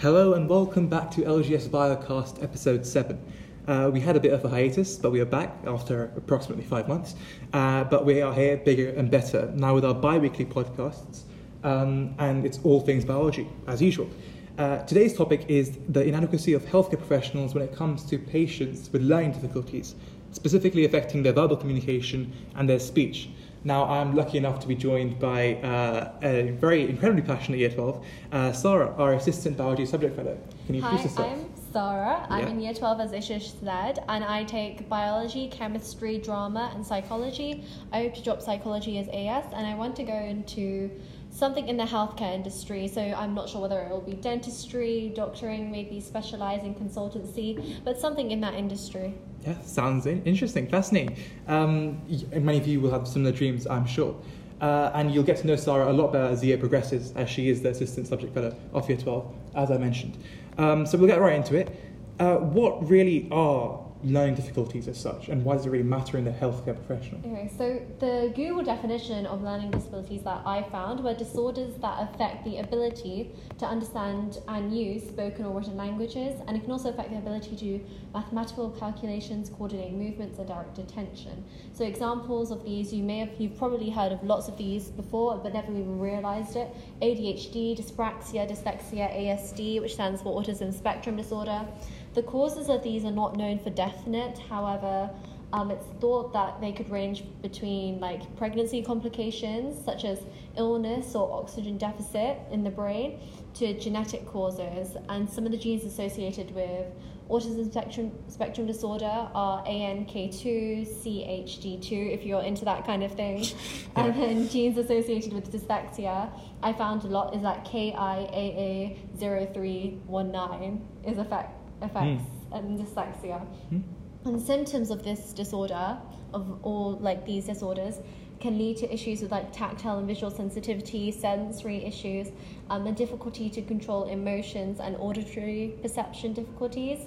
Hello and welcome back to LGS Biocast episode 7. Uh, we had a bit of a hiatus, but we are back after approximately five months. Uh, but we are here bigger and better now with our bi weekly podcasts, um, and it's all things biology, as usual. Uh, today's topic is the inadequacy of healthcare professionals when it comes to patients with learning difficulties, specifically affecting their verbal communication and their speech. Now, I'm lucky enough to be joined by uh, a very incredibly passionate Year 12, uh, Sarah, our Assistant Biology Subject Fellow. Can you Hi, introduce yourself? I'm Sarah. I'm Yeah. in Year 12 as Ishish said, and I take biology, chemistry, drama, and psychology. I hope to drop psychology as AS, and I want to go into something in the healthcare industry. So I'm not sure whether it will be dentistry, doctoring, maybe specializing consultancy, but something in that industry. Yeah, sounds interesting, fascinating. Um, many of you will have similar dreams, I'm sure. Uh, and you'll get to know Sarah a lot better as the year progresses, as she is the Assistant Subject Fellow of Year 12, as I mentioned. Um, so we'll get right into it. Uh, what really are learning difficulties as such, and why does it really matter in the healthcare professional? Okay, so the Google definition of learning disabilities that I found were disorders that affect the ability to understand and use spoken or written languages, and it can also affect the ability to do mathematical calculations, coordinate movements, and direct attention. So examples of these, you may have, you've probably heard of lots of these before, but never even realized it. ADHD, dyspraxia, dyslexia, ASD, which stands for autism spectrum disorder. The causes of these are not known for definite, however, um, it's thought that they could range between like pregnancy complications such as illness or oxygen deficit in the brain to genetic causes. And some of the genes associated with autism spectrum spectrum disorder are ANK2, CHD2 if you're into that kind of thing. And then genes associated with dyslexia. I found a lot is that KIAA0319 is effect, affects um, dyslexia. Hmm? And symptoms of this disorder, of all like these disorders, can lead to issues with like tactile and visual sensitivity, sensory issues, um, and difficulty to control emotions and auditory perception difficulties.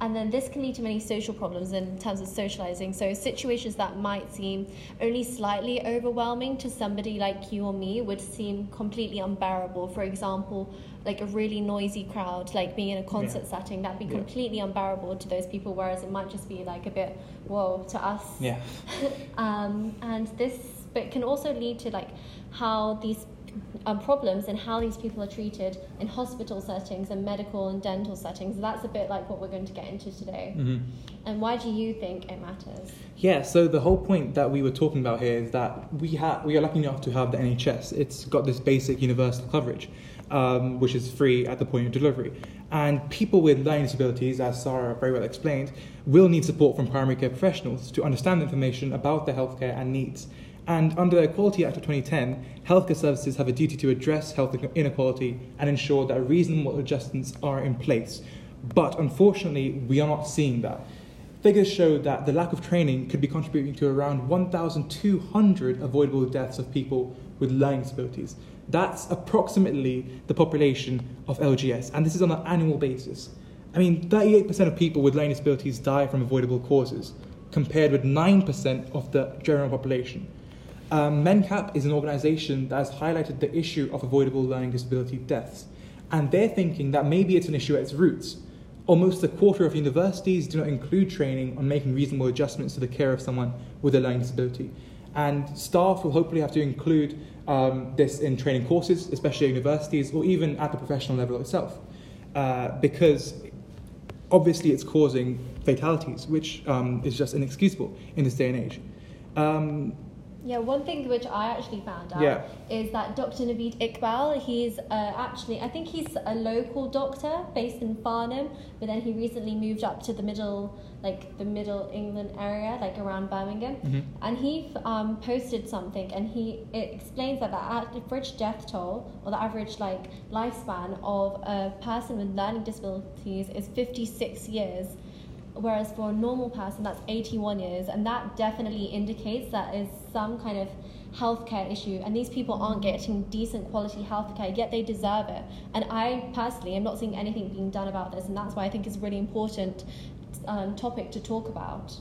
And then this can lead to many social problems in terms of socializing. So situations that might seem only slightly overwhelming to somebody like you or me would seem completely unbearable. For example, like a really noisy crowd, like being in a concert setting, that'd be Yeah. completely unbearable to those people, whereas it might just be like a bit whoa to us. Yeah. um, and this but can also lead to like how these um, problems and how these people are treated in hospital settings and medical and dental settings. That's a bit like what we're going to get into today. hmm And why do you think it matters? Yeah, so the whole point that we were talking about here is that we have we are lucky enough to have the NHS. It's got this basic universal coverage, um, which is free at the point of delivery. And people with learning disabilities, as Sarah very well explained, will need support from primary care professionals to understand information about their healthcare and needs. And under the Equality Act of 2010, healthcare services have a duty to address health inequality and ensure that reasonable adjustments are in place. But unfortunately, we are not seeing that. Figures show that the lack of training could be contributing to around 1,200 avoidable deaths of people with learning disabilities. That's approximately the population of LGS, and this is on an annual basis. I mean, 38% of people with learning disabilities die from avoidable causes, compared with 9% of the general population. Um, MenCap is an organization that has highlighted the issue of avoidable learning disability deaths, and they're thinking that maybe it's an issue at its roots. Almost a quarter of universities do not include training on making reasonable adjustments to the care of someone with a learning disability. And staff will hopefully have to include um, this in training courses, especially at universities or even at the professional level itself, uh, because obviously it's causing fatalities, which um, is just inexcusable in this day and age. Um, Yeah, one thing which I actually found out Yeah. is that Dr. Naveed Iqbal, he's uh, actually, I think he's a local doctor based in Farnham, but then he recently moved up to the middle, like the middle England area, like around Birmingham. mhm. And he um, posted something, and he it explains that the average death toll or the average like lifespan of a person with learning disabilities is 56 years, whereas for a normal person that's 81 years, and that definitely indicates that is some kind of healthcare issue and these people aren't getting decent quality healthcare yet they deserve it. And i personally am not seeing anything being done about this and that's why i think it's a really important um, topic to talk about.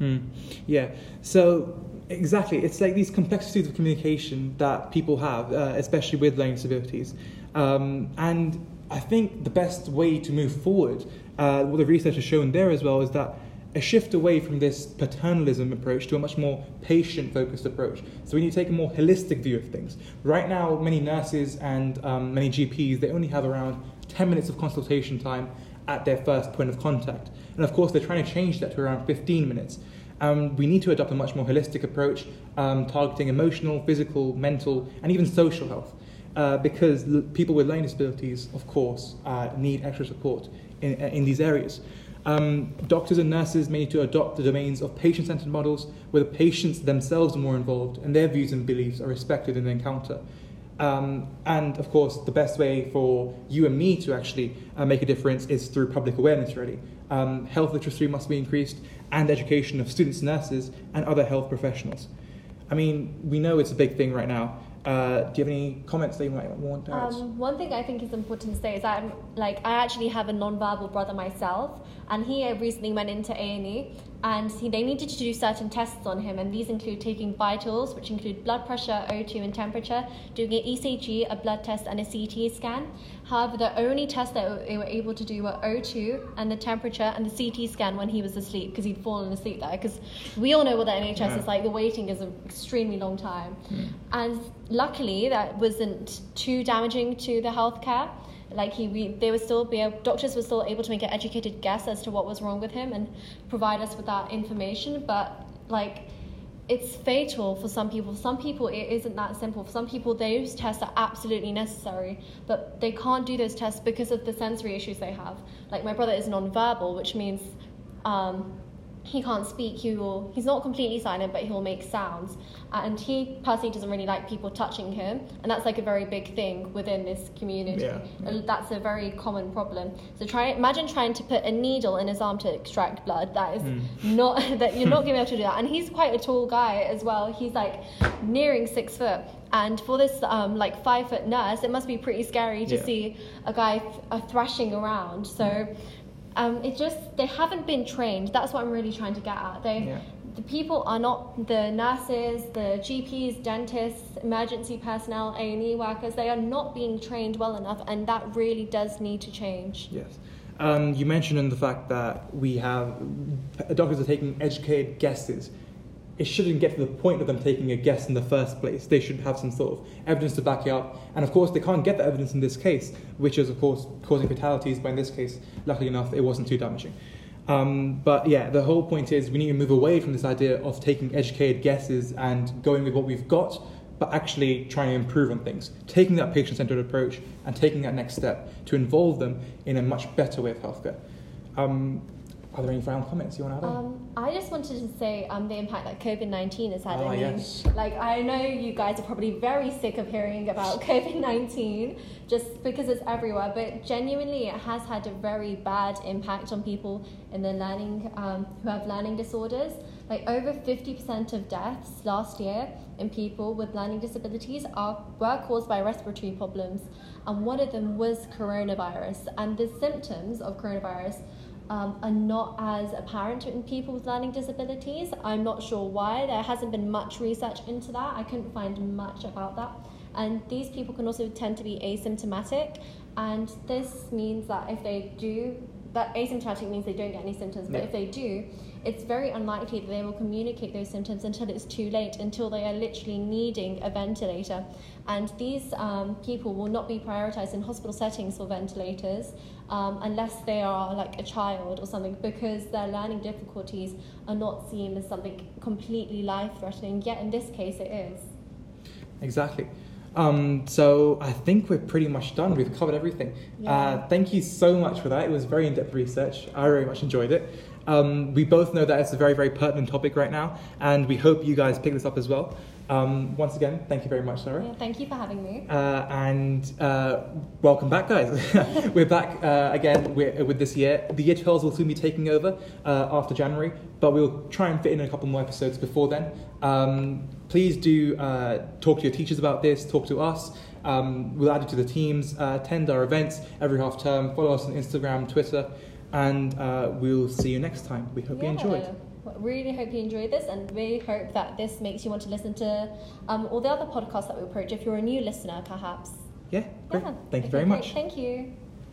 Mm, yeah. So exactly, it's like these complexities of communication that people have, uh, especially with learning disabilities, um, and I think the best way to move forward, uh, what the research has shown there as well, is that a shift away from this paternalism approach to a much more patient focused approach. So we need to take a more holistic view of things. Right now, many nurses and um, many GPs, they only have around 10 minutes of consultation time at their first point of contact. And of course, they're trying to change that to around 15 minutes. Um, we need to adopt a much more holistic approach, um, targeting emotional, physical, mental, and even social health. Uh, because people with learning disabilities, of course, uh, need extra support in, in these areas. Um, doctors and nurses may need to adopt the domains of patient centered models where the patients themselves are more involved and their views and beliefs are respected in the encounter. Um, and of course, the best way for you and me to actually uh, make a difference is through public awareness, really. Um, health literacy must be increased and education of students, nurses, and other health professionals. I mean, we know it's a big thing right now. Uh, do you have any comments that you might want to add? Um, one thing I think is important to say is that, I'm, like, I actually have a non-verbal brother myself, and he recently went into A and E, and he, they needed to do certain tests on him, and these include taking vitals, which include blood pressure, O2, and temperature, doing an ECG, a blood test, and a CT scan. However, the only tests that they were able to do were O2 and the temperature and the CT scan when he was asleep because he'd fallen asleep there. Because we all know what the NHS Yeah. is like; the waiting is an extremely long time, hmm. and luckily that wasn't too damaging to the healthcare like he we, they were still be able, doctors were still able to make an educated guess as to what was wrong with him and provide us with that information but like it's fatal for some people. For some people it isn't that simple. For some people those tests are absolutely necessary but they can't do those tests because of the sensory issues they have. Like my brother is non-verbal which means um, he can't speak he will he's not completely silent but he'll make sounds. And he personally doesn't really like people touching him and that's like a very big thing within this community. Yeah. and that's a very common problem. So try imagine trying to put a needle in his arm to extract blood. That is not that you're not going to be able to do that. And he's quite a tall guy as well. He's like nearing six foot. And for this um, like five foot nurse it must be pretty scary to Yeah. see a guy th- uh, thrashing around. So um, it just they haven't been trained. That's what I'm really trying to get at. They, Yeah. the people are not the nurses, the GPs, dentists, emergency personnel, A and E workers. They are not being trained well enough, and that really does need to change. Yes. Um, you mentioned in the fact that we have doctors are taking educated guesses. It shouldn't get to the point of them taking a guess in the first place. They should have some sort of evidence to back it up. And of course, they can't get the evidence in this case, which is, of course, causing fatalities. But in this case, luckily enough, it wasn't too damaging. Um, but yeah, the whole point is we need to move away from this idea of taking educated guesses and going with what we've got, but actually trying to improve on things, taking that patient centered approach and taking that next step to involve them in a much better way of healthcare. Um, are there any final comments you want to add? Um, I just wanted to say um, the impact that COVID 19 has had. Ah, I mean, yes. like, I know you guys are probably very sick of hearing about COVID 19 just because it's everywhere, but genuinely, it has had a very bad impact on people in the learning, um, who have learning disorders. Like, over 50% of deaths last year in people with learning disabilities are, were caused by respiratory problems, and one of them was coronavirus. And the symptoms of coronavirus um, are not as apparent in people with learning disabilities. I'm not sure why. There hasn't been much research into that. I couldn't find much about that. And these people can also tend to be asymptomatic, and this means that if they do, that asymptomatic means they don't get any symptoms, but Yeah. if they do, it's very unlikely that they will communicate those symptoms until it's too late, until they are literally needing a ventilator. And these um, people will not be prioritized in hospital settings for ventilators um, unless they are like a child or something, because their learning difficulties are not seen as something completely life threatening, yet in this case it is. Exactly. Um, so I think we're pretty much done. We've covered everything. Yeah. Uh, thank you so much for that. It was very in-depth research. I very much enjoyed it. Um, we both know that it's a very, very pertinent topic right now, and we hope you guys pick this up as well. Um, once again, thank you very much, Sarah. Yeah, thank you for having me. Uh, and uh, welcome back, guys. We're back uh, again with, with this year. The year 12s will soon be taking over uh, after January, but we'll try and fit in a couple more episodes before then. Um, please do uh, talk to your teachers about this, talk to us. Um, we'll add you to the teams, uh, attend our events every half term, follow us on Instagram, Twitter, and uh, we'll see you next time. We hope you enjoyed. Well, Really hope you enjoyed this, and really hope that this makes you want to listen to um, all the other podcasts that we approach. If you're a new listener, perhaps. Yeah, great. Yeah. Thank you Okay, very great. much. Thank you.